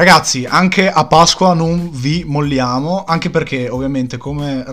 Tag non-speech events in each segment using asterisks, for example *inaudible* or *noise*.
Ragazzi, anche a Pasqua non vi molliamo, anche perché ovviamente come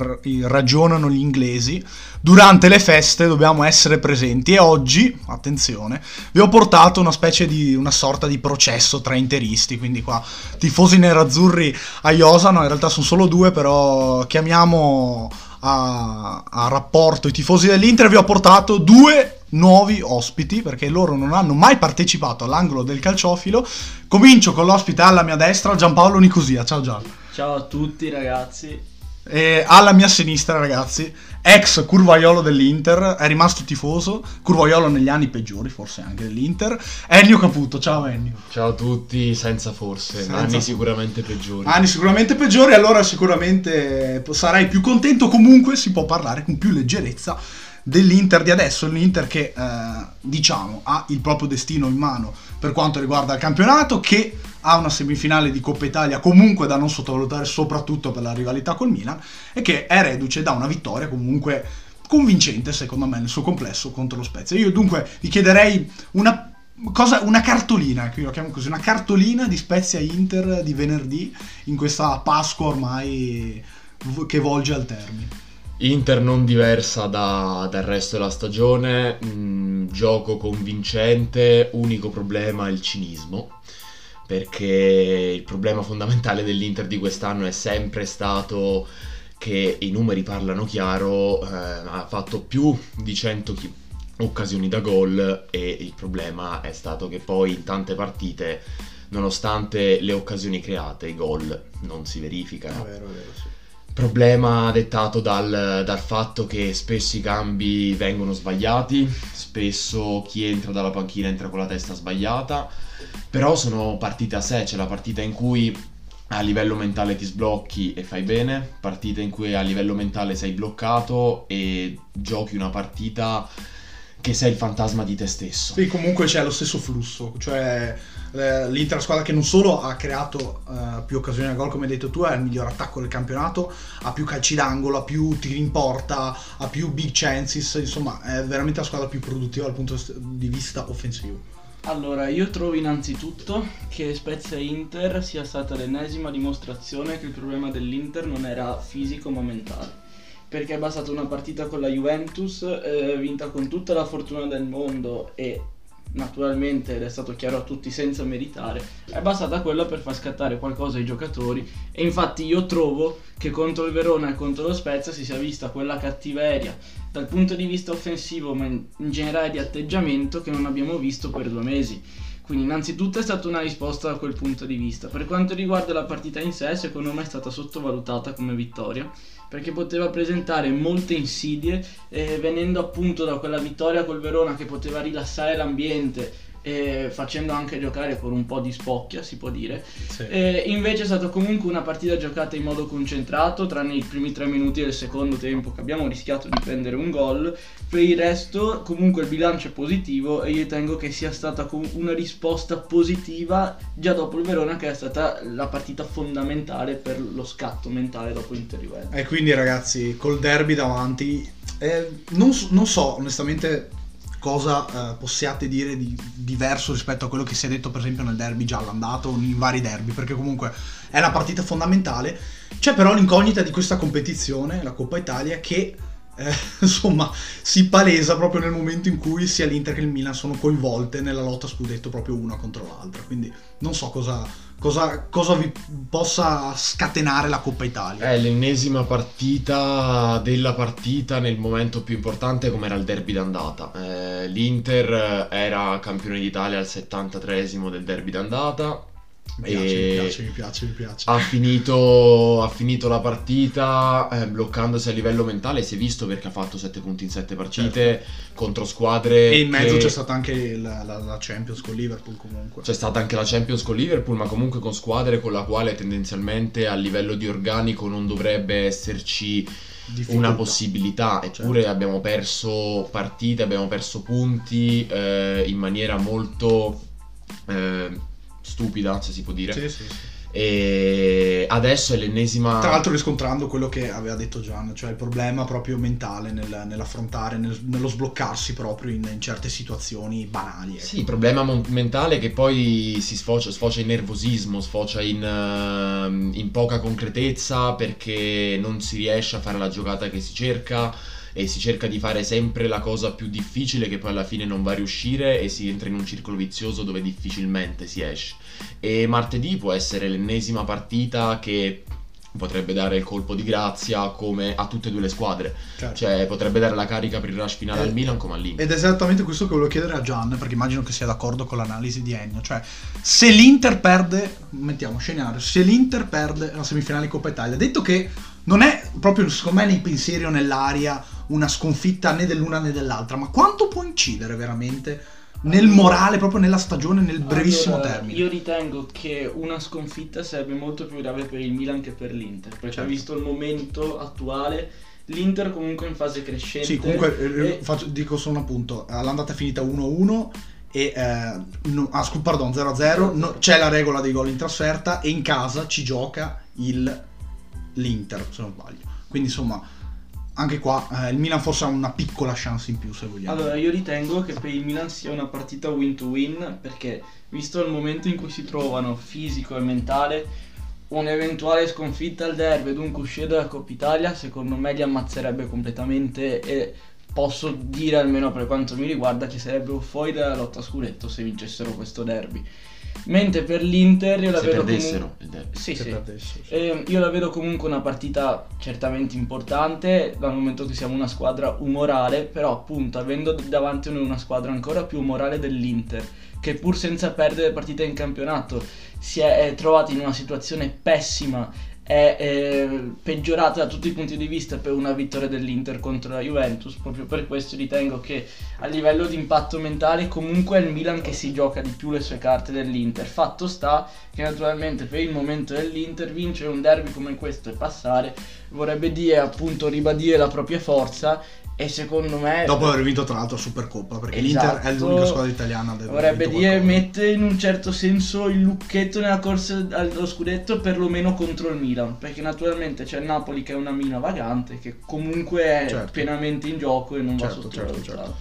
ragionano gli inglesi, durante le feste dobbiamo essere presenti e oggi, attenzione, vi ho portato una specie di una sorta di processo tra interisti, quindi qua tifosi nerazzurri a Iosano, in realtà sono solo due, però chiamiamo a, a rapporto i tifosi dell'Inter, vi ho portato due nuovi ospiti perché loro non hanno mai partecipato all'angolo del calciofilo. Comincio con l'ospite alla mia destra, Giampaolo Nicosia. Ciao Gian. Ciao a tutti ragazzi. E alla mia sinistra, ragazzi, ex curvaiolo dell'Inter, è rimasto tifoso, curvaiolo negli anni peggiori, forse anche dell'Inter. Ennio Caputo, ciao Ennio. Ciao a tutti, senza forse, senza anni sicuramente peggiori. Anni sicuramente peggiori, allora sicuramente sarai più contento, comunque si può parlare con più leggerezza dell'Inter di adesso, l'Inter che eh, diciamo ha il proprio destino in mano per quanto riguarda il campionato, che ha una semifinale di Coppa Italia comunque da non sottovalutare soprattutto per la rivalità col Milan e che è reduce da una vittoria comunque convincente secondo me nel suo complesso contro lo Spezia. Io dunque vi chiederei una Cosa, una cartolina, qui lo chiamo così, una cartolina di Spezia Inter di venerdì in questa Pasqua ormai che volge al termine. Inter non diversa da, dal resto della stagione, mh, mm, gioco convincente, unico problema è il cinismo, perché il problema fondamentale dell'Inter di quest'anno è sempre stato che i numeri parlano chiaro, eh, ha fatto più di 100 chi- occasioni da gol e il problema è stato che poi in tante partite, nonostante le occasioni create, i gol non si verificano. È vero, è vero, sì Problema dettato dal, dal, fatto che spesso i cambi vengono sbagliati, spesso chi entra dalla panchina entra con la testa sbagliata, però sono partite a sé, c'è la partita in cui a livello mentale ti sblocchi e fai bene, partita in cui a livello mentale sei bloccato e giochi una partita che sei il fantasma di te stesso. Sì, comunque c'è lo stesso flusso, cioè eh, l'Inter squadra che non solo ha creato uh, più occasioni da gol come hai detto tu, è il miglior attacco del campionato, ha più calci d'angolo, ha più tiri in porta, ha più big chances, insomma è veramente la squadra più produttiva dal punto di vista offensivo. Allora, io trovo innanzitutto che Spezia Inter sia stata l'ennesima dimostrazione che il problema dell'Inter non era fisico ma mentale perché è bastata una partita con la Juventus eh, vinta con tutta la fortuna del mondo e naturalmente ed è stato chiaro a tutti senza meritare è bastata quella per far scattare qualcosa ai giocatori. E infatti io trovo che contro il Verona e contro lo Spezia si sia vista quella cattiveria dal punto di vista offensivo ma in generale di atteggiamento che non abbiamo visto per due mesi. Quindi innanzitutto è stata una risposta da quel punto di vista. Per quanto riguarda la partita in sé secondo me è stata sottovalutata come vittoria perché poteva presentare molte insidie eh, venendo appunto da quella vittoria col Verona che poteva rilassare l'ambiente eh, facendo anche giocare con un po' di spocchia, si può dire. Sì. Eh, invece è stata comunque una partita giocata in modo concentrato, tranne i primi tre minuti del secondo tempo che abbiamo rischiato di prendere un gol. Per il resto, comunque il bilancio è positivo e io ritengo che sia stata una risposta positiva già dopo il Verona, che è stata la partita fondamentale per lo scatto mentale dopo l'Inter Juventus. E quindi, ragazzi, col derby davanti, eh, non, non so onestamente cosa eh, possiate dire di diverso rispetto a quello che si è detto per esempio nel derby già all'andato o in vari derby perché comunque è la partita fondamentale. C'è però l'incognita di questa competizione la Coppa Italia che eh, *laughs* insomma si palesa proprio nel momento in cui sia l'Inter che il Milan sono coinvolte nella lotta scudetto proprio una contro l'altra. Quindi non so cosa, cosa, cosa vi possa scatenare la Coppa Italia? È l'ennesima partita della partita nel momento più importante come era il derby d'andata. Eh, l'Inter era campione d'Italia al 73esimo del derby d'andata mi piace, mi piace, mi piace, mi piace. Ha finito, ha finito la partita eh, bloccandosi a livello mentale, si è visto perché ha fatto 7 punti in 7 partite certo. contro squadre. E in mezzo che... c'è stata anche la, la, la, Champions con Liverpool comunque. C'è stata anche la Champions con Liverpool, ma comunque con squadre con la quale tendenzialmente a livello di organico non dovrebbe esserci una possibilità, eppure certo. abbiamo perso partite, abbiamo perso punti eh, in maniera molto... Eh, stupida, se si può dire. Sì, sì, sì. E adesso è l'ennesima. Tra l'altro riscontrando quello che aveva detto Gian, cioè il problema proprio mentale nel- nell'affrontare, nel- nello sbloccarsi proprio in, in certe situazioni banali. ecco. Sì, problema mon- mentale che poi si sfocia, sfocia in nervosismo, sfocia in, ehm, in poca concretezza perché non si riesce a fare la giocata che si cerca e si cerca di fare sempre la cosa più difficile che poi alla fine non va a riuscire e si entra in un circolo vizioso dove difficilmente si esce. E martedì può essere l'ennesima partita che potrebbe dare il colpo di grazia come a tutte e due le squadre. Certo. Cioè potrebbe dare la carica per il rush finale Eh, al Milan come all'Inter. Ed è esattamente questo che volevo chiedere a Gian, perché immagino che sia d'accordo con l'analisi di Ennio. Cioè, se l'Inter perde, mettiamo scenario, se l'Inter perde la semifinale Coppa Italia, detto che non è proprio, secondo me, nei pensieri o nell'aria una sconfitta né dell'una né dell'altra, ma quanto può incidere veramente nel morale, proprio nella stagione, nel brevissimo Allora, termine? Io ritengo che una sconfitta sarebbe molto più grave per il Milan che per l'Inter, perché Certo. visto il momento attuale, l'Inter comunque in fase crescente. Sì, comunque eh, e- faccio- dico solo un appunto. L'andata è finita 1-1 e eh, no- ah, scu- pardon, 0-0. no- c'è la regola dei gol in trasferta e in casa ci gioca il, l'Inter, se non sbaglio. Quindi insomma, anche qua eh, il Milan forse ha una piccola chance in più, se vogliamo. Allora, io ritengo che per il Milan sia una partita win to win perché, visto il momento in cui si trovano fisico e mentale, un'eventuale sconfitta al derby un uscire dalla Coppa Italia, secondo me li ammazzerebbe completamente e posso dire, almeno per quanto mi riguarda, che sarebbero fuori dalla lotta a scudetto se vincessero questo derby. Mentre per l'Inter io la Se vedo perdessero comunque... il derby. Sì, Se sì. perdesse, sì. Eh, io la vedo comunque una partita certamente importante dal momento che siamo una squadra umorale, però appunto avendo davanti a noi una squadra ancora più umorale dell'Inter, che pur senza perdere partite in campionato si è, è trovata in una situazione pessima, è eh, peggiorata da tutti i punti di vista per una vittoria dell'Inter contro la Juventus, proprio per questo ritengo che a livello di impatto mentale comunque è il Milan che si gioca di più le sue carte dell'Inter. Fatto sta che naturalmente per il momento dell'Inter vincere un derby come questo e passare vorrebbe dire appunto ribadire la propria forza e secondo me Dopo aver vinto tra l'altro la Supercoppa, perché Esatto. l'Inter è l'unica squadra italiana aver vorrebbe dire mettere in un certo senso il lucchetto nella corsa allo scudetto perlomeno contro il Milan perché naturalmente c'è il Napoli che è una mina vagante che comunque è Certo. pienamente in gioco e non Certo, va certo, sottovalutato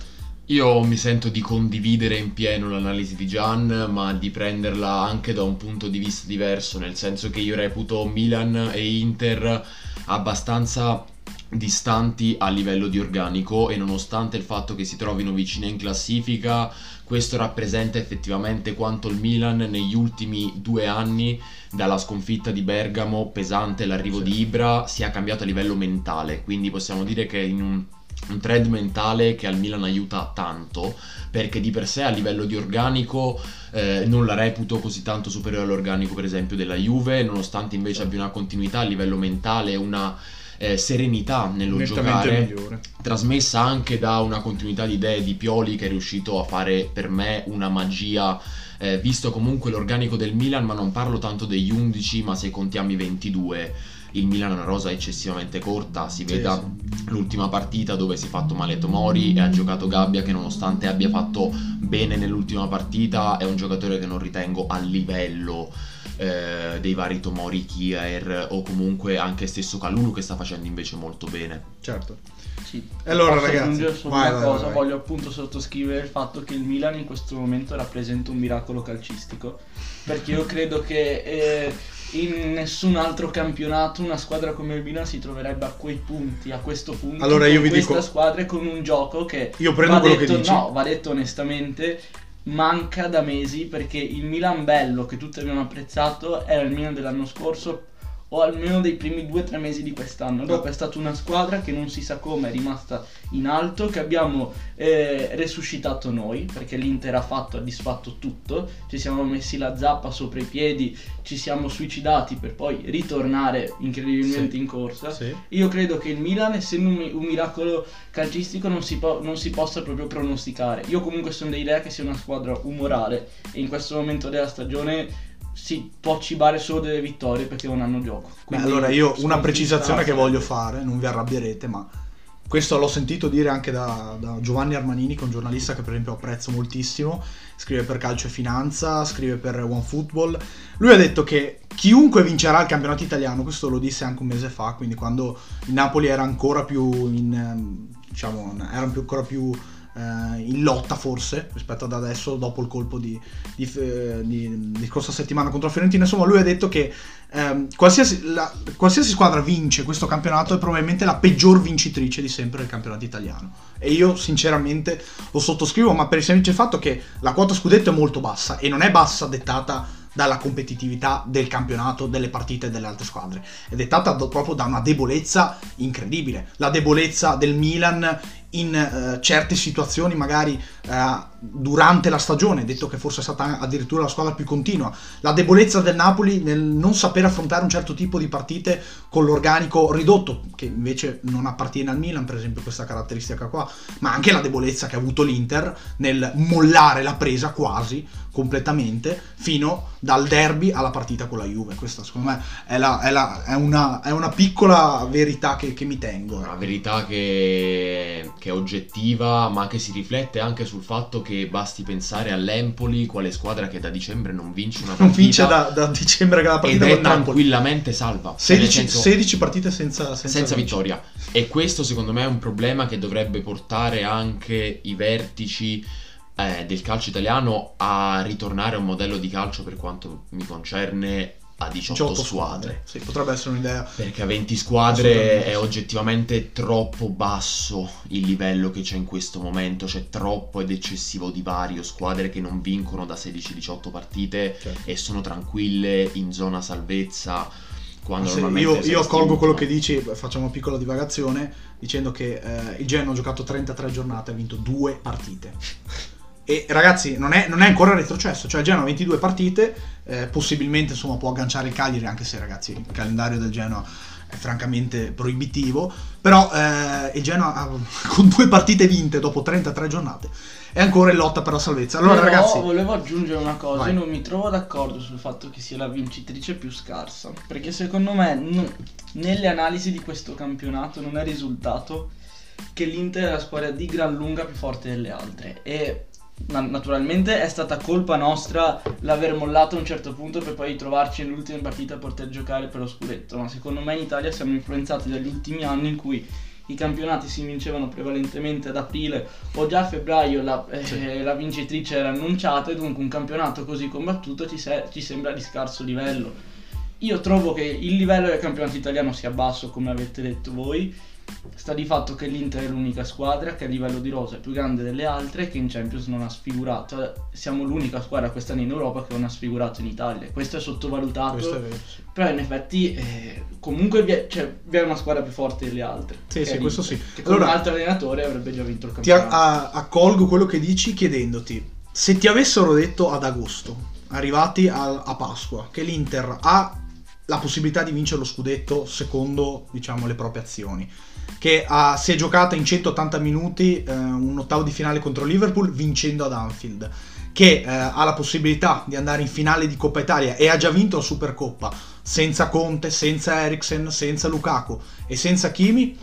Io mi sento di condividere in pieno l'analisi di Gian, ma di prenderla anche da un punto di vista diverso, nel senso che io reputo Milan e Inter abbastanza distanti a livello di organico e nonostante il fatto che si trovino vicine in classifica, questo rappresenta effettivamente quanto il Milan negli ultimi due anni, dalla sconfitta di Bergamo pesante l'arrivo Sì. di Ibra, sia cambiato a livello mentale, quindi possiamo dire che in un un trend mentale che al Milan aiuta tanto perché di per sé a livello di organico eh, non la reputo così tanto superiore all'organico per esempio della Juve nonostante invece abbia una continuità a livello mentale una eh, serenità nello giocare migliore. trasmessa anche da una continuità di idee di Pioli che è riuscito a fare per me una magia eh, visto comunque l'organico del Milan ma non parlo tanto degli 11 ma se contiamo i 22 il Milan ha una rosa eccessivamente corta si Sì, veda sì. l'ultima partita dove si è fatto male Tomori e ha giocato Gabbia che nonostante abbia fatto bene nell'ultima partita è un giocatore che non ritengo a livello eh, dei vari Tomori, Kier o comunque anche stesso Calulu che sta facendo invece molto bene Certo. Sì. E allora, Posso ragazzi, aggiungere solo vai, una vai, cosa, vai. voglio appunto sottoscrivere il fatto che il Milan in questo momento rappresenta un miracolo calcistico, perché io credo che eh, in nessun altro campionato una squadra come il Milan si troverebbe a quei punti, a questo punto, Allora, io vi questa dico- squadra e con un gioco che Io prendo va quello detto, che dici. No, va detto onestamente, manca da mesi perché il Milan bello che tutti abbiamo apprezzato era il Milan dell'anno scorso o almeno dei primi due o tre mesi di quest'anno. Dopo è stata una squadra che non si sa come è rimasta in alto, che abbiamo eh, resuscitato noi, perché l'Inter ha fatto, ha disfatto tutto, ci siamo messi la zappa sopra i piedi, ci siamo suicidati per poi ritornare incredibilmente Sì. in corsa. Sì. Io credo che il Milan, essendo un, un miracolo calcistico, non si, po- non si possa proprio pronosticare. Io comunque sono dell'idea che sia una squadra umorale e in questo momento della stagione si può cibare solo delle vittorie perché non hanno gioco. Beh, allora io una precisazione che voglio fare, non vi arrabbierete, ma questo l'ho sentito dire anche da, da Giovanni Armanini, che è un giornalista che per esempio apprezzo moltissimo, scrive per Calcio e Finanza, scrive per OneFootball. Lui ha detto che chiunque vincerà il campionato italiano, questo lo disse anche un mese fa, quindi quando il Napoli era ancora più in, ehm, diciamo, era ancora più eh, in lotta forse rispetto ad adesso dopo il colpo di, di, eh, di, di scorsa settimana contro la Fiorentina insomma lui ha detto che ehm, qualsiasi, la, qualsiasi, squadra vince questo campionato è probabilmente la peggior vincitrice di sempre del campionato italiano e io sinceramente lo sottoscrivo ma per il semplice fatto che la quota scudetto è molto bassa e non è bassa dettata dalla competitività del campionato, delle partite delle altre squadre. È dettata proprio da una debolezza incredibile. La debolezza del Milan in uh, certe situazioni, magari uh, durante la stagione, detto che forse è stata addirittura la squadra più continua. La debolezza del Napoli nel non saper affrontare un certo tipo di partite con l'organico ridotto, che invece non appartiene al Milan, per esempio, questa caratteristica qua, ma anche la debolezza che ha avuto l'Inter nel mollare la presa quasi completamente fino dal derby alla partita con la Juve. Questa secondo me è, la, è, la, è, una, è una, piccola verità che, che, mi tengo. Una verità che, che, è oggettiva, ma che si riflette anche sul fatto che basti pensare all'Empoli, quale squadra che da dicembre non vince una partita. *laughs* Non vince da, da dicembre che la partita ed è tranquillamente salva. 16, senso, 16 partite senza, senza, senza vittoria. E questo secondo me è un problema che dovrebbe portare anche i vertici eh, del calcio italiano a ritornare a un modello di calcio per quanto mi concerne a 18, 18 squadre. squadre. Sì, potrebbe essere un'idea. Perché a 20 squadre è oggettivamente troppo basso il livello che c'è in questo momento, c'è troppo ed eccessivo divario, squadre che non vincono da 16-18 partite certo. e sono tranquille in zona salvezza. Sì, io, io colgo quello che dici, facciamo una piccola divagazione, dicendo che eh, il Genoa ha giocato 33 giornate e ha vinto due partite. *laughs* E ragazzi, non è, non è ancora retrocesso, cioè Genoa ha 22 partite, eh, possibilmente insomma può agganciare il Cagliari, anche se ragazzi il calendario del Genoa è francamente proibitivo, però eh, il Genoa ha, *laughs* con due partite vinte dopo 33 giornate è ancora in lotta per la salvezza. Allora però ragazzi... volevo aggiungere una cosa, vai. io non mi trovo d'accordo sul fatto che sia la vincitrice più scarsa, perché secondo me n- nelle analisi di questo campionato non è risultato che l'Inter è la squadra di gran lunga più forte delle altre e naturalmente è stata colpa nostra l'aver mollato a un certo punto per poi trovarci nell'ultima partita a poter giocare per lo scudetto, ma secondo me in Italia siamo influenzati dagli ultimi anni in cui i campionati si vincevano prevalentemente ad aprile o già a febbraio la, eh, la vincitrice era annunciata e dunque un campionato così combattuto ci, se- ci sembra di scarso livello. Io trovo che il livello del campionato italiano sia basso come avete detto voi sta di fatto che l'Inter è l'unica squadra che a livello di rosa è più grande delle altre che in Champions non ha sfigurato. Cioè, siamo l'unica squadra quest'anno in Europa che non ha sfigurato in Italia. Questo è sottovalutato. Questo è vero, sì. Però in effetti eh, comunque vi è, cioè, vi è, una squadra più forte delle altre. Sì, sì, questo sì. Che con allora, un altro allenatore avrebbe già vinto il campionato. Ti a- accolgo quello che dici chiedendoti se ti avessero detto ad agosto, arrivati a, a Pasqua, che l'Inter ha la possibilità di vincere lo scudetto secondo diciamo le proprie azioni che ha, si è giocata in 180 minuti eh, un ottavo di finale contro Liverpool vincendo ad Anfield che eh, ha la possibilità di andare in finale di Coppa Italia e ha già vinto la Supercoppa senza Conte, senza Eriksen, senza Lukaku. E senza Kimi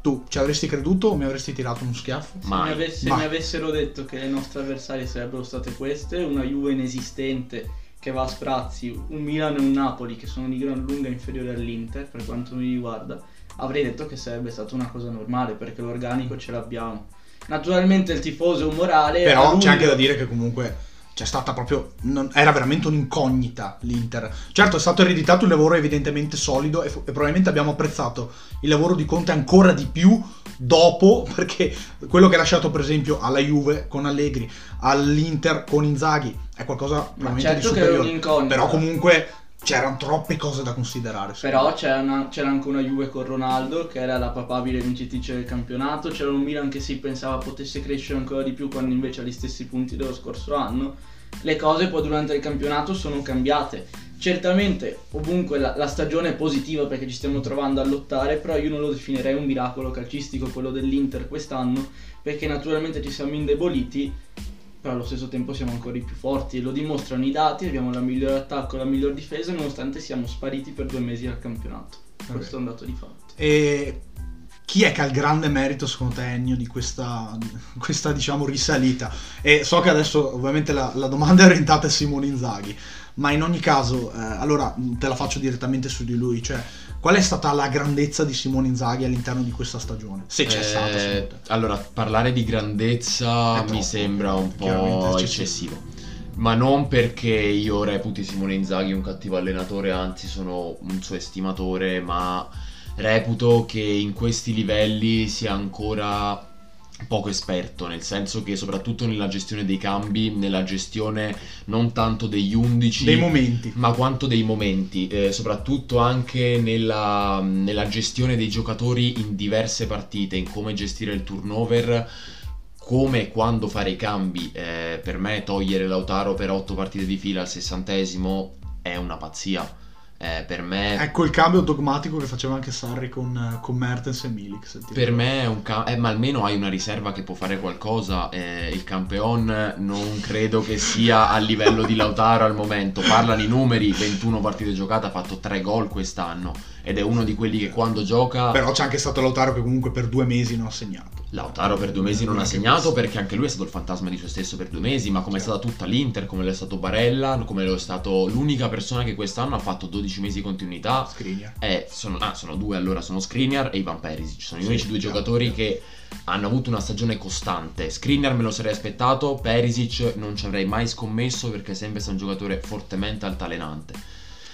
tu ci avresti creduto o mi avresti tirato uno schiaffo? Se, mi, avess- se mi avessero detto che le nostre avversarie sarebbero state queste, una Juve inesistente che va a sprazzi, un Milano e un Napoli che sono di gran lunga inferiori all'Inter per quanto mi riguarda, avrei detto che sarebbe stata una cosa normale perché l'organico ce l'abbiamo. Naturalmente il tifoso è un morale. Però c'è anche da dire che comunque c'è stata proprio. Non, era veramente un'incognita l'Inter. Certo, è stato ereditato un lavoro evidentemente solido e, e, probabilmente abbiamo apprezzato il lavoro di Conte ancora di più dopo, *laughs* perché quello che ha lasciato, per esempio, alla Juve con Allegri, all'Inter con Inzaghi, è qualcosa probabilmente certo di superiore. Però comunque c'erano troppe cose da considerare. Però c'era, una, c'era, anche una Juve con Ronaldo che era la papabile vincitrice del campionato, c'era un Milan che si pensava potesse crescere ancora di più quando invece ha gli stessi punti dello scorso anno. Le cose poi durante il campionato sono cambiate. Certamente ovunque la, la stagione è positiva perché ci stiamo trovando a lottare, però io non lo definirei un miracolo calcistico quello dell'Inter quest'anno, perché naturalmente ci siamo indeboliti però allo stesso tempo siamo ancora i più forti e lo dimostrano i dati, abbiamo la migliore attacco e la miglior difesa nonostante siamo spariti per due mesi dal campionato. Okay. Questo è un dato di fatto. E chi è che ha il grande merito secondo te Ennio di questa, questa diciamo risalita? E so che adesso ovviamente la, la domanda è orientata a Simone Inzaghi, ma in ogni caso, eh, allora te la faccio direttamente su di lui, cioè qual è stata la grandezza di Simone Inzaghi all'interno di questa stagione? Se c'è Eh, stata, secondo te. allora, parlare di grandezza mi sembra un po' eccessivo. eccessivo. Ma non perché io reputi Simone Inzaghi un cattivo allenatore, anzi sono un suo estimatore, ma reputo che in questi livelli sia ancora poco esperto, nel senso che soprattutto nella gestione dei cambi, nella gestione non tanto degli 11, Dei momenti. ma quanto dei momenti, eh, soprattutto anche nella, nella gestione dei giocatori in diverse partite, in come gestire il turnover, come e quando fare i cambi. Eh, per me togliere Lautaro per 8 partite di fila al sessantesimo è una pazzia. Eh, per me Ecco il cambio dogmatico che faceva anche Sarri con, eh, con Mertens e Milik. Per me è un cambio, ma almeno hai una riserva che può fare qualcosa. eh, il campeon non credo che sia a livello di Lautaro al momento. Parlano i numeri: 21 partite giocate, ha fatto 3 gol quest'anno. Ed è uno di quelli che quando gioca. Però c'è anche stato Lautaro che comunque per due mesi non ha segnato. Lautaro per due mesi non ha Anche segnato questo. perché anche lui è stato il fantasma di se stesso per due mesi, ma come è Certo. stata tutta l'Inter, come lo è stato Barella, come lo è stato l'unica persona che quest'anno ha fatto 12 mesi di continuità Skriniar. eh, sono, ah, sono due allora, sono Skriniar e Ivan Perisic. Sono gli Sì, unici due chiaro, giocatori chiaro. che hanno avuto una stagione costante. Skriniar me lo sarei aspettato, Perisic non ci avrei mai scommesso perché è sempre stato un giocatore fortemente altalenante.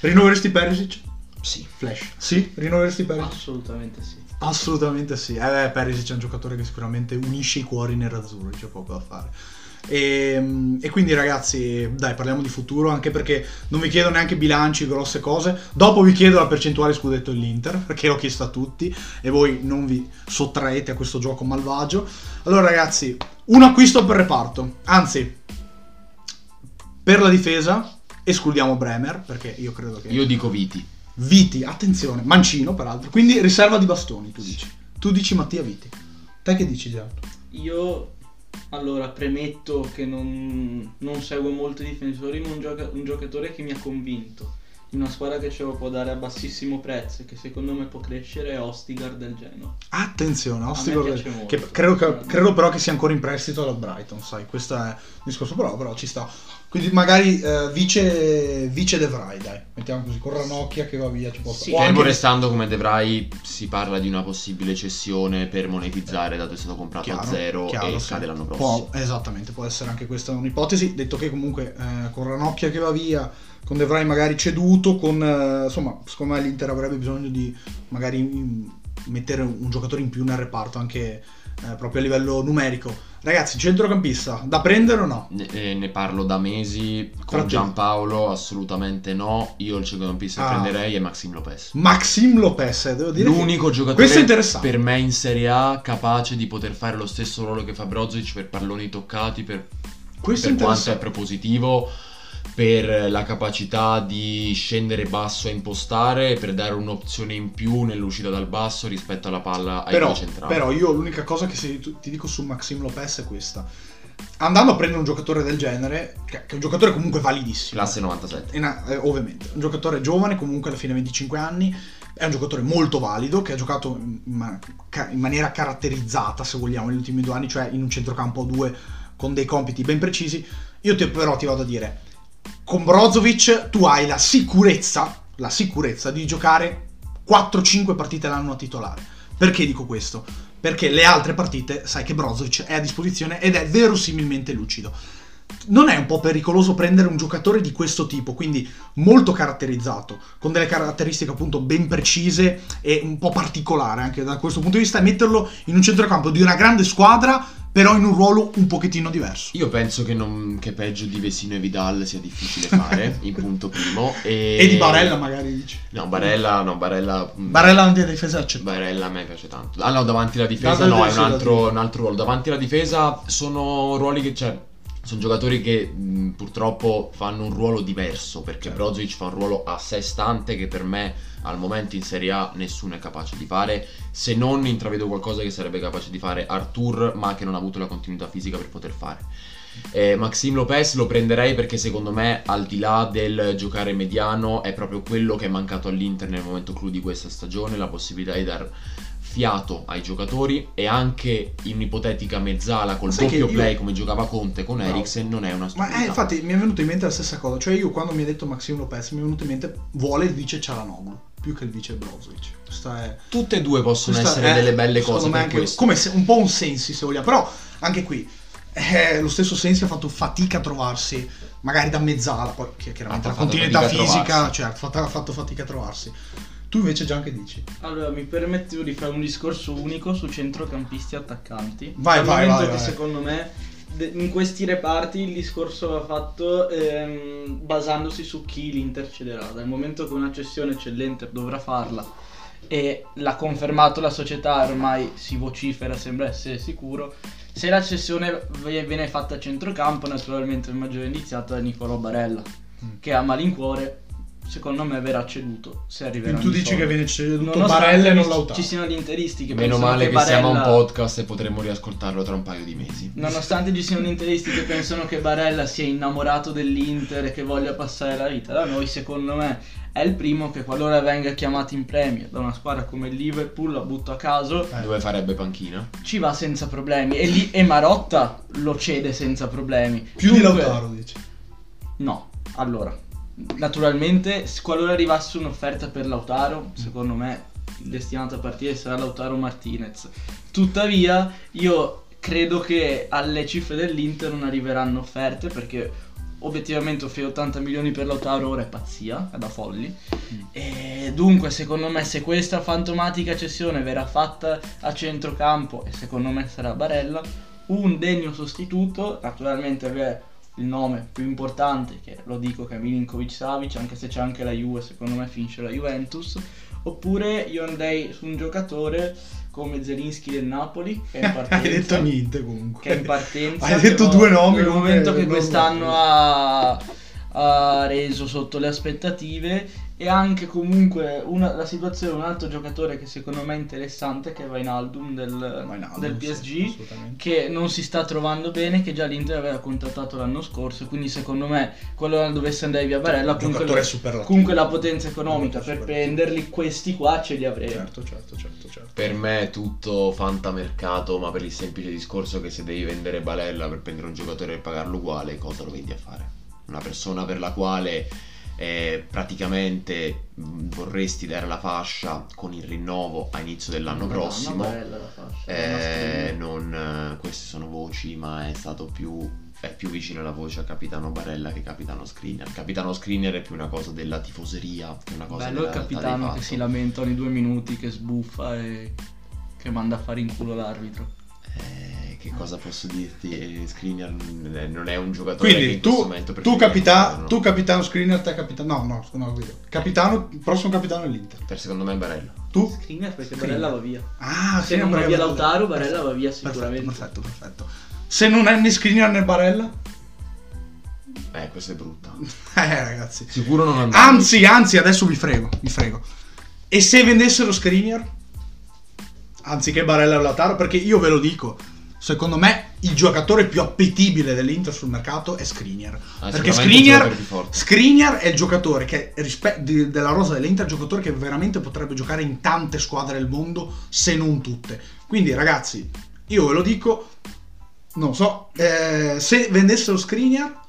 Rinnoveresti Perisic? Sì. Flash. Sì, rinnoveresti Perisic? Assolutamente sì. Assolutamente sì. Eh, beh, Perisic è un giocatore che sicuramente unisce i cuori nerazzurri, c'è poco da fare. E, e quindi ragazzi, dai, parliamo di futuro, anche perché non vi chiedo neanche bilanci, grosse cose. Dopo vi chiedo la percentuale scudetto dell'Inter, perché l'ho chiesto a tutti e voi non vi sottraete a questo gioco malvagio. Allora ragazzi, un acquisto per reparto. Anzi, per la difesa escludiamo Bremer, perché io credo che... Io dico Viti. Viti, attenzione, mancino peraltro. Quindi riserva di bastoni, tu dici. Tu dici Mattia Viti. Te che dici Gianni? Io allora premetto che non, non seguo molto i difensori, ma un, gioca- un giocatore che mi ha convinto di una squadra che ce lo può dare a bassissimo prezzo e che secondo me può crescere è Ostigar del Genoa. Attenzione, che credo, che- credo però che sia ancora in prestito alla Brighton, sai, questo è il discorso, però, però ci sta. Quindi magari eh, vice, vice De Vrij, dai, mettiamo così, con Ranocchia che va via, ci può Sì. Fermo anche- restando come Devrai, si parla di una possibile cessione per monetizzare, dato che è stato comprato a Chiaro, zero chiaro, e sì. scade l'anno prossimo. Può- esattamente, può essere anche questa un'ipotesi. Detto che comunque eh, con Ranocchia che va via, con De Vrij magari ceduto, con eh, insomma, secondo me l'Inter avrebbe bisogno di magari mm, mettere un giocatore in più nel reparto, anche eh, proprio a livello numerico. Ragazzi, centrocampista, da prendere o no? Ne, eh, ne parlo da mesi con Frattini. Giampaolo, assolutamente no. Io il centrocampista che Ah. prenderei è Maxim Lopez. Maxim Lopez, eh, devo dire. che- L'unico giocatore è interessante. per me in Serie A capace di poter fare lo stesso ruolo che fa Brozovic per palloni toccati, per, Questo per quanto è propositivo, per la capacità di scendere basso e impostare, per dare un'opzione in più nell'uscita dal basso rispetto alla palla ai Però, centrali. però io l'unica cosa che se- ti dico su Maxim Lopez è questa. Andando a prendere un giocatore del genere, che è un giocatore comunque validissimo. Classe 97. E na- eh, ovviamente, un giocatore giovane, comunque alla fine 25 anni, è un giocatore molto valido, che ha giocato in, ma- ca- in maniera caratterizzata, se vogliamo, negli ultimi due anni, cioè in un centrocampo a due con dei compiti ben precisi. Io ti, però ti vado a dire, con Brozovic tu hai la sicurezza, la sicurezza di giocare 4-5 partite l'anno a titolare. Perché dico questo? Perché le altre partite sai che Brozovic è a disposizione ed è verosimilmente lucido. Non è un po' pericoloso prendere un giocatore di questo tipo, quindi molto caratterizzato, con delle caratteristiche appunto ben precise e un po' particolare anche da questo punto di vista, e metterlo in un centrocampo di una grande squadra, però in un ruolo un pochettino diverso. Io penso che, non- che peggio di Vesino e Vidal sia difficile fare, *laughs* in punto primo. E, E di Barella magari dici. No, Barella, no, Barella... mm, Barella non ti difesa accettabile. Barella a me piace tanto. Ah no, davanti alla difesa Davanti alla no, è un altro, un altro ruolo. Davanti alla difesa sono ruoli che, cioè, sono giocatori che mh, purtroppo fanno un ruolo diverso, perché Certo. Brozovic fa un ruolo a sé stante che per me al momento in Serie A nessuno è capace di fare, se non intravedo qualcosa che sarebbe capace di fare Artur, ma che non ha avuto la continuità fisica per poter fare. Eh, Maxim Lopez lo prenderei perché secondo me al di là del giocare mediano è proprio quello che è mancato all'Inter nel momento clou di questa stagione, la possibilità di dar fiato ai giocatori e anche in un'ipotetica mezzala col Ma sai doppio io- play come giocava Conte con Bravo. Eriksen non è una Ma stupidità. eh, infatti mi è venuto in mente la stessa cosa. Cioè, io quando mi ha detto Maxim Lopez, mi è venuto in mente vuole il vice Cialanoglu più che il vice Brozovic. È. Tutte e due possono questa essere è, delle belle cose per anche questo. Come se- un po' un sensi, se vogliamo. Però anche qui. eh, lo stesso Sensi ha fatto fatica a trovarsi, magari da mezzala, poi che chiaramente la continuità fisica, trovarsi. cioè ha fatto, ha fatto fatica a trovarsi. Tu invece già che dici? Allora, mi permettevo di fare un discorso unico su centrocampisti attaccanti. Vai, Dal vai, momento vai, che vai. secondo me in questi reparti il discorso va fatto ehm, basandosi su chi l'Inter cederà. Dal momento che una cessione c'è l'Inter dovrà farla e l'ha confermato la società, ormai si vocifera, sembra essere sicuro. Se la cessione viene fatta a centrocampo, naturalmente il maggiore indiziato è Nicolò Barella, Mm. che a malincuore secondo me verrà ceduto se arriverà tu dici che viene ceduto Nonostante Barella e non Lautaro. Ci siano gli interisti che Meno male che, che siamo un Barella- podcast e potremmo riascoltarlo tra un paio di mesi. Nonostante ci siano gli interisti che pensano che Barella sia innamorato dell'Inter e che voglia passare la vita da noi, secondo me è il primo che qualora venga chiamato in Premier da una squadra come il Liverpool, la butto a caso, Eh. Dove farebbe panchina? ci va senza problemi. E, lì, e Marotta lo cede senza problemi. Più di Dunque- Lautaro, dici. No, allora, naturalmente, qualora arrivasse un'offerta per Lautaro, secondo me il destinato a partire sarà Lautaro Martinez. Tuttavia, io credo che alle cifre dell'Inter non arriveranno offerte perché obiettivamente offrire 80 milioni per Lautaro ora è pazzia, è da folli. E dunque, secondo me, se questa fantomatica cessione verrà fatta a centrocampo, e secondo me sarà Barella, un degno sostituto, naturalmente il nome più importante, che lo dico che è Milinkovic Savic, anche se c'è anche la Juve, secondo me finisce la Juventus. Oppure io andrei su un giocatore come Zelinski del Napoli, che è in partenza. *laughs* Hai detto niente comunque. Che è in partenza. *laughs* Hai detto due nomi Nel momento che quest'anno ha, ha reso sotto le aspettative. E anche comunque una- la situazione, un altro giocatore che secondo me è interessante, che è Vainaldum del, Wijnaldum, del sì, PSG assolutamente. che non si sta trovando bene, che già l'Inter aveva contattato l'anno scorso, quindi secondo me qualora dovesse andare via Barella, comunque, giocatore superlativo. comunque la potenza economica per prenderli questi qua ce li avremo. Certo, certo, certo, certo. Per me è tutto fantamercato, ma per il semplice discorso che se devi vendere Balella per prendere un giocatore e pagarlo uguale, cosa lo vendi a fare? Una persona per la quale eh, praticamente vorresti dare la fascia con il rinnovo a inizio dell'anno Madonna, prossimo. bella la fascia, Eh, non, eh, queste sono voci, ma è stato più, è più vicino la voce a Capitano Barella che Capitano Skriniar. Capitano Skriniar è più una cosa della tifoseria che una cosa Bello il della dei capitano che si lamenta ogni due minuti, che sbuffa e che manda a fare in culo l'arbitro. Eh, che cosa posso dirti? Eh, Skriniar non è- non è un giocatore che Quindi in questo tu, momento tu, capita- prenderlo. tu capitano screener, te capitano... No, no, no, no, capitano, prossimo capitano dell'Inter. Per secondo me è Barella. Tu? Skriniar perché Skriniar. Barella va via. Ah, Se non va via. Lautaro, Barella Perfetto, va via sicuramente. Perfetto, perfetto. Se non è né screener né Barella? Eh, questa è brutta. *laughs* Eh, ragazzi. Sicuro non andare. Anzi, anzi, adesso vi frego, vi frego. E se vendessero Skriniar? Anziché Barella e Lautaro? Perché io ve lo dico, secondo me il giocatore più appetibile dell'Inter sul mercato è Skriniar. Ah, perché Skriniar. Skriniar è il giocatore che, rispe- di- della rosa dell'Inter, il giocatore che veramente potrebbe giocare in tante squadre del mondo, se non tutte. Quindi ragazzi, io ve lo dico, non so, eh, se vendessero Skriniar...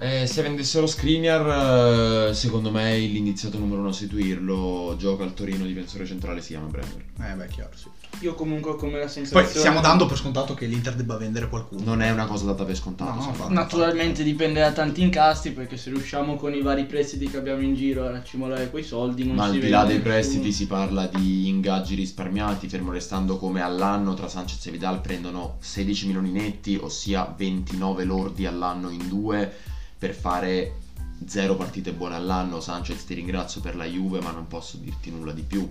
Eh, se vendessero Skriniar, eh, secondo me l'iniziato numero uno a seguirlo gioca al Torino difensore centrale si chiama Bremer. Eh beh, chiaro, sì. Io comunque ho come la sensazione... Poi stiamo dando per scontato che l'Inter debba vendere qualcuno. Non è una cosa data per scontato. No, no. Naturalmente dipende da tanti incastri perché se riusciamo con i vari prestiti che abbiamo in giro a racimolare quei soldi non Ma si al di là dei nessuno. prestiti si parla di ingaggi risparmiati, fermo restando come all'anno tra Sanchez e Vidal prendono 16 milioni netti, ossia 29 lordi all'anno in due per fare zero partite buone all'anno. Sanchez ti ringrazio per la Juve, ma non posso dirti nulla di più.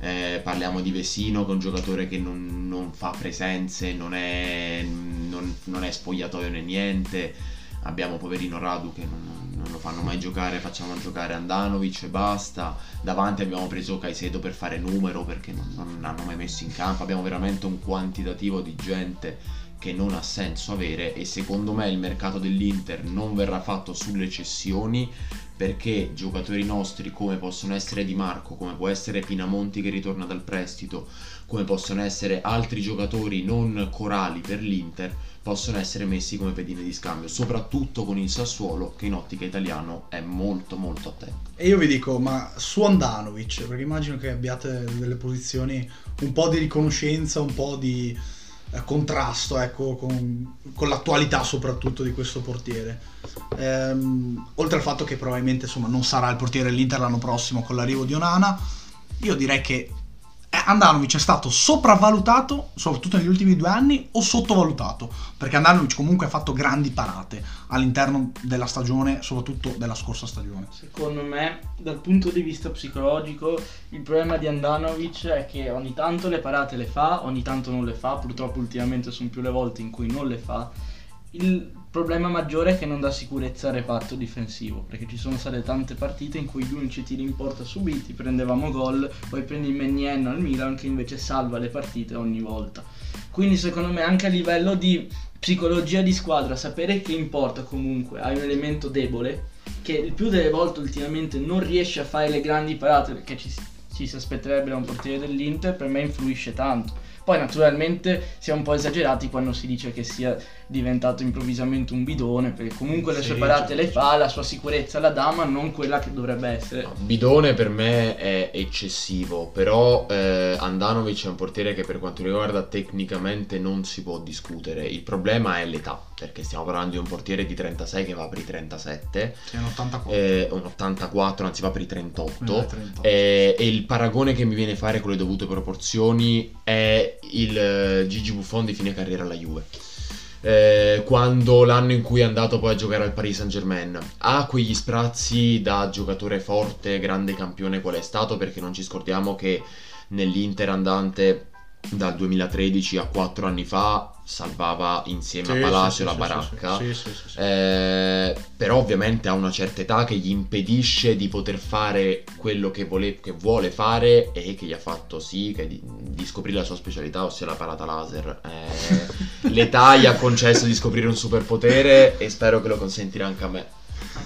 Eh, parliamo di Vesino che è un giocatore che non, non fa presenze, non è, non, non è spogliatoio né niente. Abbiamo poverino Radu che non, non lo fanno mai giocare, facciamo giocare Andanovic e basta. Davanti abbiamo preso Caicedo per fare numero perché non, non hanno mai messo in campo. Abbiamo veramente un quantitativo di gente che non ha senso avere e secondo me il mercato dell'Inter non verrà fatto sulle cessioni perché giocatori nostri come possono essere Di Marco, come può essere Pinamonti che ritorna dal prestito, come possono essere altri giocatori non corali per l'Inter, possono essere messi come pedine di scambio, soprattutto con il Sassuolo che in ottica italiano è molto molto attento. E io vi dico, ma su Andanovic, perché immagino che abbiate delle posizioni un po' di riconoscenza, un po' di eh, contrasto ecco, con, con, l'attualità soprattutto di questo portiere. Ehm, oltre al fatto che probabilmente insomma, non sarà il portiere dell'Inter l'anno prossimo con l'arrivo di Onana, io direi che Andanovic è stato sopravvalutato, soprattutto negli ultimi due anni, o sottovalutato? Perché Andanovic comunque ha fatto grandi parate all'interno della stagione, soprattutto della scorsa stagione. Secondo me, dal punto di vista psicologico, il problema di Andanovic è che ogni tanto le parate le fa, ogni tanto non le fa, purtroppo ultimamente sono più le volte in cui non le fa. Il problema maggiore è che non dà sicurezza al reparto difensivo, perché ci sono state tante partite in cui gli unici tiri in porta subiti, prendevamo gol, poi prendi Menien al Milan che invece salva le partite ogni volta. Quindi secondo me anche a livello di psicologia di squadra, sapere che in porta comunque hai un elemento debole, che il più delle volte ultimamente non riesce a fare le grandi parate che ci, ci si aspetterebbe da un portiere dell'Inter, per me influisce tanto poi naturalmente si è un po' esagerati quando si dice che sia diventato improvvisamente un bidone, perché comunque le sue parate certo. le fa, la sua sicurezza la dà, ma non quella che dovrebbe essere. No, bidone per me è eccessivo, però eh, Andanovic è un portiere che per quanto riguarda tecnicamente non si può discutere. Il problema è l'età, perché stiamo parlando di un portiere di 36 che va per i 37. Sì, un 84. Eh, un 84, anzi va per i 38. Eh, 38. Eh, e il paragone che mi viene a fare con le dovute proporzioni è il eh, Gigi Buffon di fine carriera alla Juve. Eh, quando l'anno in cui è andato poi a giocare al Paris Saint Germain ha quegli sprazzi da giocatore forte, grande campione qual è stato perché non ci scordiamo che nell'Inter andante dal 2013 a 4 anni fa salvava insieme sì, a Palacio sì, la sì, baracca eh, però ovviamente ha una certa età che gli impedisce di poter fare quello che, vole- che vuole fare e che gli ha fatto sì di-, di, scoprire la sua specialità ossia la parata laser eh, l'età gli ha concesso di scoprire un superpotere e spero che lo consentirà anche a me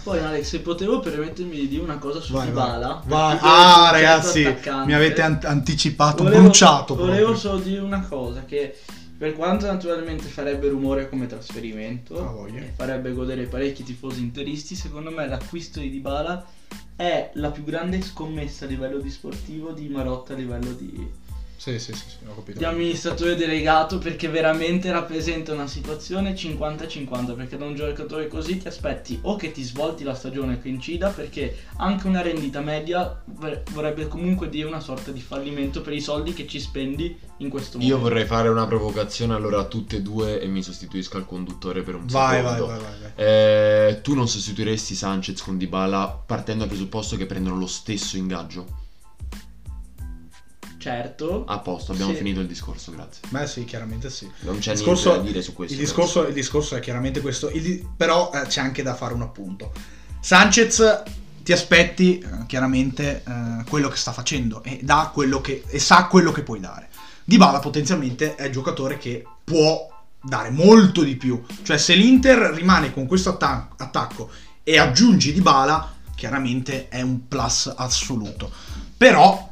poi Alex, se potevo permettermi di dire una cosa su vai, Dybala. Vai. Ah, ragazzi, mi avete an- anticipato, volevo, bruciato. Volevo proprio. solo dire una cosa che per quanto naturalmente farebbe rumore come trasferimento e farebbe godere parecchi tifosi interisti, secondo me l'acquisto di Dybala è la più grande scommessa a livello di sportivo di Marotta a livello di sì, sì, sì, sì, ho capito. Di amministratore delegato perché veramente rappresenta una situazione 50-50 perché da un giocatore così ti aspetti o che ti svolti la stagione che incida perché anche una rendita media vorrebbe comunque dire una sorta di fallimento per i soldi che ci spendi in questo momento. Io vorrei fare una provocazione allora a tutte e due e mi sostituisco al conduttore per un vai, secondo. Vai, vai, vai, vai. Eh, tu non sostituiresti Sanchez con Dybala partendo dal presupposto che prendono lo stesso ingaggio? Certo. A posto, abbiamo sì. finito il discorso, grazie. Beh sì, chiaramente sì. Non c'è discorso, niente da dire su questo. Il discorso, il discorso è chiaramente questo, il, però eh, c'è anche da fare un appunto. Sanchez ti aspetti eh, chiaramente eh, quello che sta facendo e, che, e sa quello che puoi dare. Dybala potenzialmente è il giocatore che può dare molto di più. Cioè se l'Inter rimane con questo attac- attacco e aggiungi Dybala, chiaramente è un plus assoluto. Però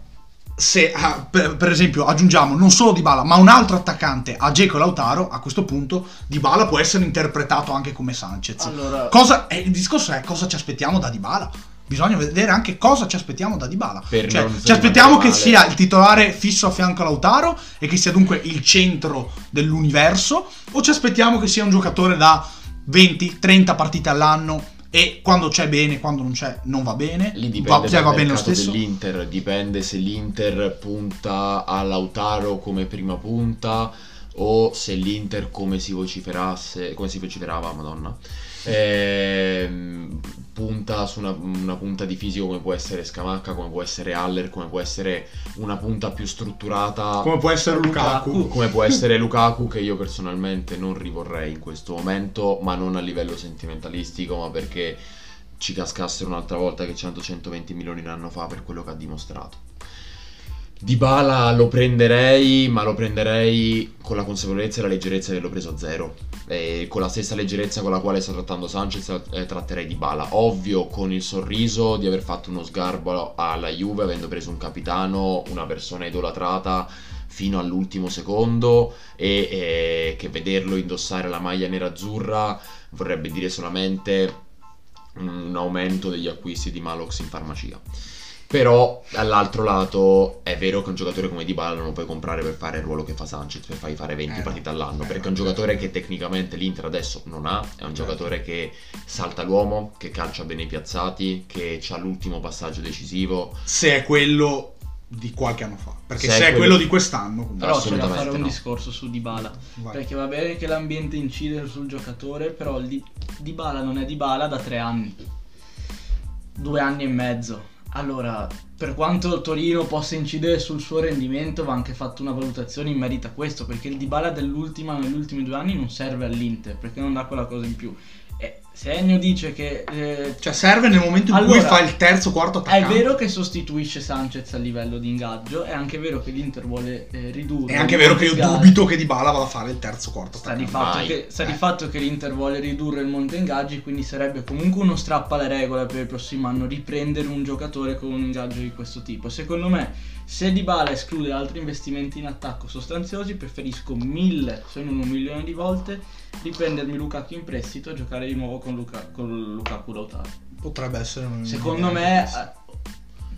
se per, per, esempio aggiungiamo non solo Dybala ma un altro attaccante a Geco Lautaro a questo punto Dybala può essere interpretato anche come Sanchez. Allora... cosa, eh, il discorso è cosa ci aspettiamo da Dybala bisogna vedere anche cosa ci aspettiamo da Dybala cioè, ci aspettiamo che sia il titolare fisso a fianco a Lautaro e che sia dunque il centro dell'universo o ci aspettiamo che sia un giocatore da 20-30 partite all'anno e quando c'è bene, quando non c'è, non va bene. Lì dipende va, va bene lo stesso. dell'Inter, dipende se l'Inter punta a Lautaro come prima punta o se l'Inter come si vociferasse, come si vociferava, madonna. Eh, punta su una, una, punta di fisico come può essere Scamacca, come può essere Haller, come può essere una punta più strutturata. Come può essere Lukaku. Come può essere Lukaku, che io personalmente non rivorrei in questo momento, ma non a livello sentimentalistico, ma perché ci cascassero un'altra volta che 100-120 milioni l'anno fa per quello che ha dimostrato. Dybala lo prenderei, ma lo prenderei con la consapevolezza e la leggerezza che l'ho preso a zero. E con la stessa leggerezza con la quale sta trattando Sanchez, eh, tratterei Dybala. Ovvio, con il sorriso di aver fatto uno sgarbo alla Juve, avendo preso un capitano, una persona idolatrata fino all'ultimo secondo e, e che vederlo indossare la maglia nera-azzurra vorrebbe dire solamente un aumento degli acquisti di Malox in farmacia. Però dall'altro lato è vero che un giocatore come Dybala non lo puoi comprare per fare il ruolo che fa Sanchez, per fargli fare 20 eh, partite all'anno, eh, perché è un giocatore che tecnicamente l'Inter adesso non ha, è un certo. giocatore che salta l'uomo, che calcia bene i piazzati, che ha l'ultimo passaggio decisivo. Se è quello di qualche anno fa, perché se, se è quello... quello, di quest'anno comunque. Però c'è da fare un no. discorso su Dybala, Vai. perché va bene che l'ambiente incide sul giocatore, però Dybala non è Dybala da tre anni, due anni e mezzo allora, per quanto il Torino possa incidere sul suo rendimento, va anche fatto una valutazione in merito a questo, perché il Dybala dell'ultima negli ultimi due anni non serve all'Inter, perché non dà quella cosa in più. Se Ennio dice che... Eh, cioè serve nel momento in allora, cui fa il terzo, quarto attaccante. È vero che sostituisce Sanchez a livello di ingaggio, è anche vero che l'Inter vuole eh, ridurre... È anche vero che io dubito che Di Bala vada a fare il terzo, quarto sta attaccante. Di fatto che, sta eh. di fatto che l'Inter vuole ridurre il monte ingaggi, quindi sarebbe comunque uno strappo alle regole per il prossimo anno riprendere un giocatore con un ingaggio di questo tipo. Secondo me, se Di Bala esclude altri investimenti in attacco sostanziosi, preferisco mille, se non un milione di volte di prendermi Lukaku in prestito e giocare di nuovo con, Luca, con Lukaku Lautaro. Potrebbe essere un Secondo me, eh,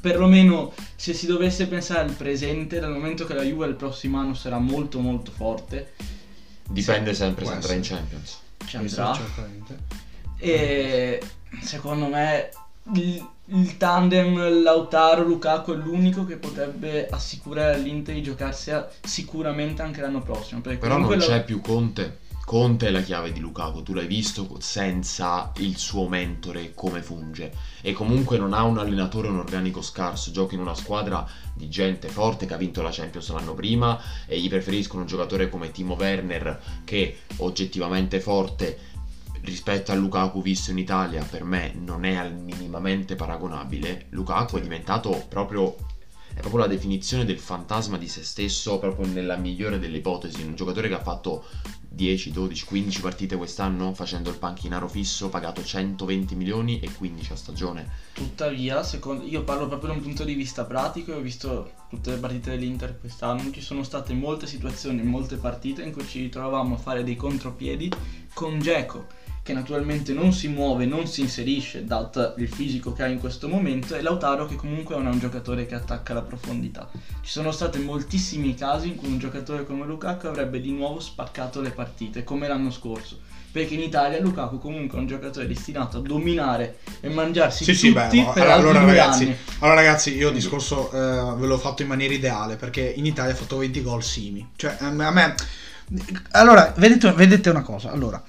perlomeno se si dovesse pensare al presente, dal momento che la Juve il prossimo anno sarà molto molto forte. Dipende se, sempre se andrà in Champions. Ci andrà. E secondo me il, il tandem Lautaro-Lukaku è l'unico che potrebbe assicurare all'Inter di giocarsi sicuramente anche l'anno prossimo. Però non c'è la... più Conte. Conte è la chiave di Lukaku, tu l'hai visto senza il suo mentore come funge e comunque non ha un allenatore un organico scarso, gioca in una squadra di gente forte che ha vinto la Champions l'anno prima e gli preferiscono un giocatore come Timo Werner che oggettivamente forte rispetto a Lukaku visto in Italia per me non è minimamente paragonabile. Lukaku è diventato proprio è proprio la definizione del fantasma di se stesso, proprio nella migliore delle ipotesi. Un giocatore che ha fatto 10, 12, 15 partite quest'anno facendo il panchinaro fisso, pagato 120 milioni e 15 a stagione. Tuttavia, secondo, io parlo proprio da un punto di vista pratico, ho visto tutte le partite dell'Inter quest'anno, ci sono state molte situazioni, molte partite in cui ci ritrovavamo a fare dei contropiedi con Geco che naturalmente non si muove, non si inserisce, dato il fisico che ha in questo momento, e Lautaro che comunque non è un giocatore che attacca la profondità. Ci sono stati moltissimi casi in cui un giocatore come Lukaku avrebbe di nuovo spaccato le partite, come l'anno scorso. Perché in Italia Lukaku comunque è un giocatore destinato a dominare e mangiarsi sì, tutti sì, beh, per allora, ragazzi, anni. allora ragazzi, io il discorso eh, ve l'ho fatto in maniera ideale, perché in Italia ha fatto 20 gol Simi. Cioè, a me... Allora, vedete, vedete una cosa, allora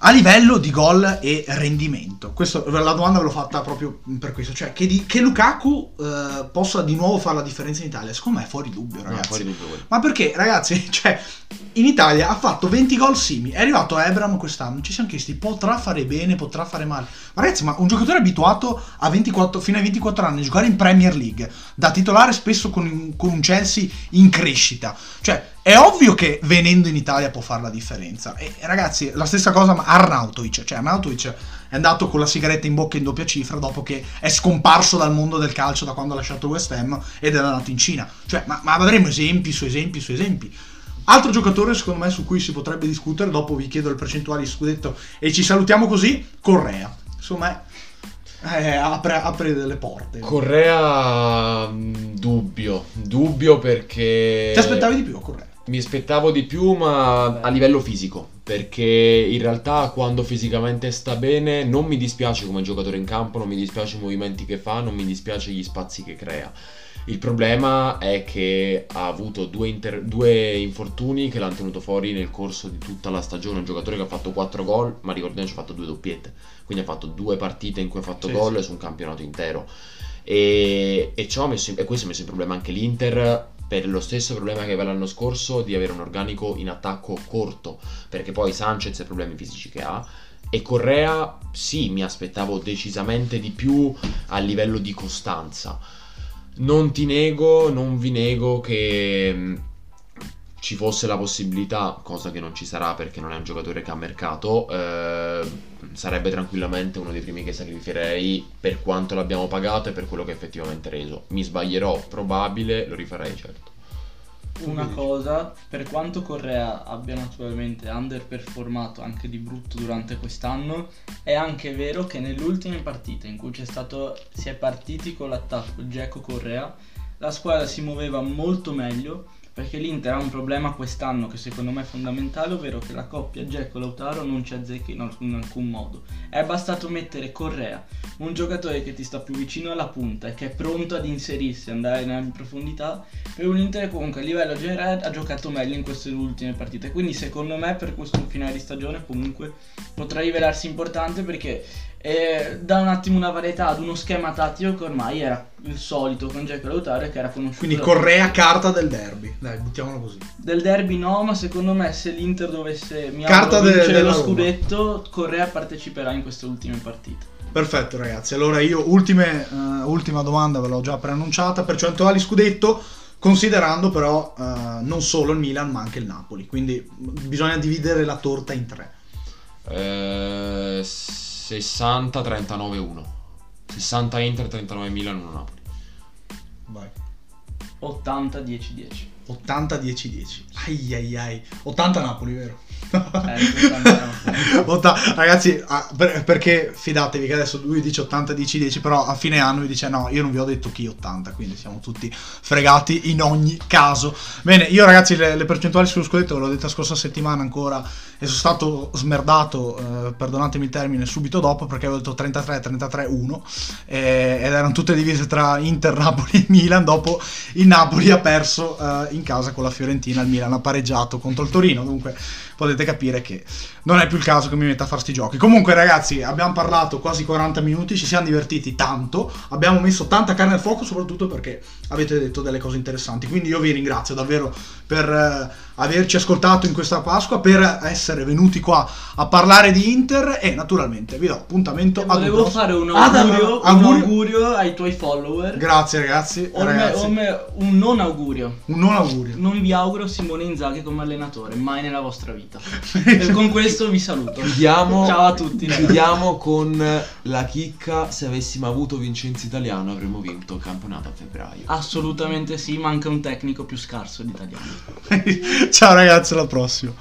a livello di gol e rendimento. Questo, la domanda ve l'ho fatta proprio per questo. Cioè, che, di, che Lukaku eh, possa di nuovo fare la differenza in Italia, secondo me è fuori dubbio, ragazzi. No, fuori dubbio. Ma perché, ragazzi, *laughs* cioè, in Italia ha fatto 20 gol Simi, è arrivato a Ebram quest'anno, ci siamo chiesti, potrà fare bene, potrà fare male. Ma ragazzi, ma un giocatore abituato a 24, fino ai 24 anni a giocare in Premier League, da titolare spesso con, con un Chelsea in crescita, cioè è ovvio che venendo in Italia può fare la differenza. E ragazzi, la stessa cosa ma Arnautovic, cioè Arnautovic è andato con la sigaretta in bocca in doppia cifra dopo che è scomparso dal mondo del calcio da quando ha lasciato West Ham ed è andato in Cina. Cioè, ma, ma avremo esempi su esempi su esempi. Altro giocatore, secondo me, su cui si potrebbe discutere, dopo vi chiedo le percentuali di scudetto e ci salutiamo così, Correa. Insomma, eh, apre, apre, delle porte. Correa, mm, dubbio, dubbio perché... Ti aspettavi di più a Correa? Mi aspettavo di più, ma a livello fisico. Perché in realtà quando fisicamente sta bene non mi dispiace come giocatore in campo, non mi dispiace i movimenti che fa, non mi dispiace gli spazi che crea. Il problema è che ha avuto due, inter- due, infortuni che l'hanno tenuto fuori nel corso di tutta la stagione. Un giocatore che ha fatto 4 gol, ma ricordiamoci ha fatto due doppiette. Quindi ha fatto due partite in cui ha fatto sì, gol sì. su un campionato intero. E, e, in, e questo ha messo in problema anche l'Inter per lo stesso problema che aveva l'anno scorso di avere un organico in attacco corto, perché poi Sanchez ha problemi fisici che ha. E Correa, sì, mi aspettavo decisamente di più a livello di costanza. Non ti nego, non vi nego che mh, ci fosse la possibilità, cosa che non ci sarà perché non è un giocatore che ha mercato, eh, sarebbe tranquillamente uno dei primi che sacrificherei per quanto l'abbiamo pagato e per quello che effettivamente ha reso. Mi sbaglierò, probabile, lo rifarei certo. Una cosa, per quanto Correa abbia naturalmente underperformato anche di brutto durante quest'anno, è anche vero che nelle ultime partite in cui c'è stato, si è partiti con l'attacco Geco Correa, la squadra si muoveva molto meglio perché l'Inter ha un problema quest'anno che secondo me è fondamentale, ovvero che la coppia Dzeko-Lautaro non ci azzecca in, alcun, in alcun modo. È bastato mettere Correa, un giocatore che ti sta più vicino alla punta e che è pronto ad inserirsi, andare in profondità, per un Inter comunque a livello generale ha giocato meglio in queste ultime partite. Quindi secondo me per questo finale di stagione comunque potrà rivelarsi importante perché e dà un attimo una varietà ad uno schema tattico che ormai era il solito con Jack Lautaro che era conosciuto. Quindi Correa carta del derby. Dai, buttiamolo così. Del derby no, ma secondo me se l'Inter dovesse mi Carta de- vincere lo scudetto, Correa parteciperà in queste ultime partite. Perfetto ragazzi, allora io ultime, eh, ultima domanda ve l'ho già preannunciata, percentuali scudetto, considerando però eh, non solo il Milan ma anche il Napoli, quindi bisogna dividere la torta in tre. Eh, 60 39 1. 60 Inter, 39 Milan, 1 Napoli. Vai. 80 10 10. 80 10 10. Ai ai ai. 80 Napoli, vero? Eh, 80 no. Otta- ragazzi, ah, per- perché fidatevi che adesso lui dice 80 10 10, però a fine anno vi dice no, io non vi ho detto chi 80, quindi siamo tutti fregati in ogni caso. Bene, io ragazzi le, le percentuali sullo scudetto l'ho detta scorsa settimana ancora e sono stato smerdato, eh, perdonatemi il termine, subito dopo perché avevo detto 33 33 1 eh, ed erano tutte divise tra Inter, Napoli e Milan, dopo il Napoli ha perso eh, in casa con la Fiorentina, il Milan ha pareggiato contro il Torino, dunque potete capire che non è più il caso che mi metta a fare sti giochi. Comunque, ragazzi, abbiamo parlato quasi 40 minuti, ci siamo divertiti tanto, abbiamo messo tanta carne al fuoco, soprattutto perché avete detto delle cose interessanti. Quindi io vi ringrazio davvero per eh, averci ascoltato in questa Pasqua, per essere venuti qua a parlare di Inter e naturalmente vi do appuntamento E ad un volevo prossimo- fare un Ah, augurio, dai, un augurio? ai tuoi follower. Grazie ragazzi, O me- ragazzi. o me- un non augurio. un non augurio. Non vi auguro Simone Inzaghi come allenatore, mai nella vostra vita. *laughs* e con questo vi saluto. Chiudiamo, Ciao a tutti. chiudiamo con la chicca. Se avessimo avuto Vincenzo Italiano avremmo vinto il campionato a febbraio. Assolutamente sì, manca un tecnico più scarso di italiano. *laughs* Ciao ragazzi, alla prossima.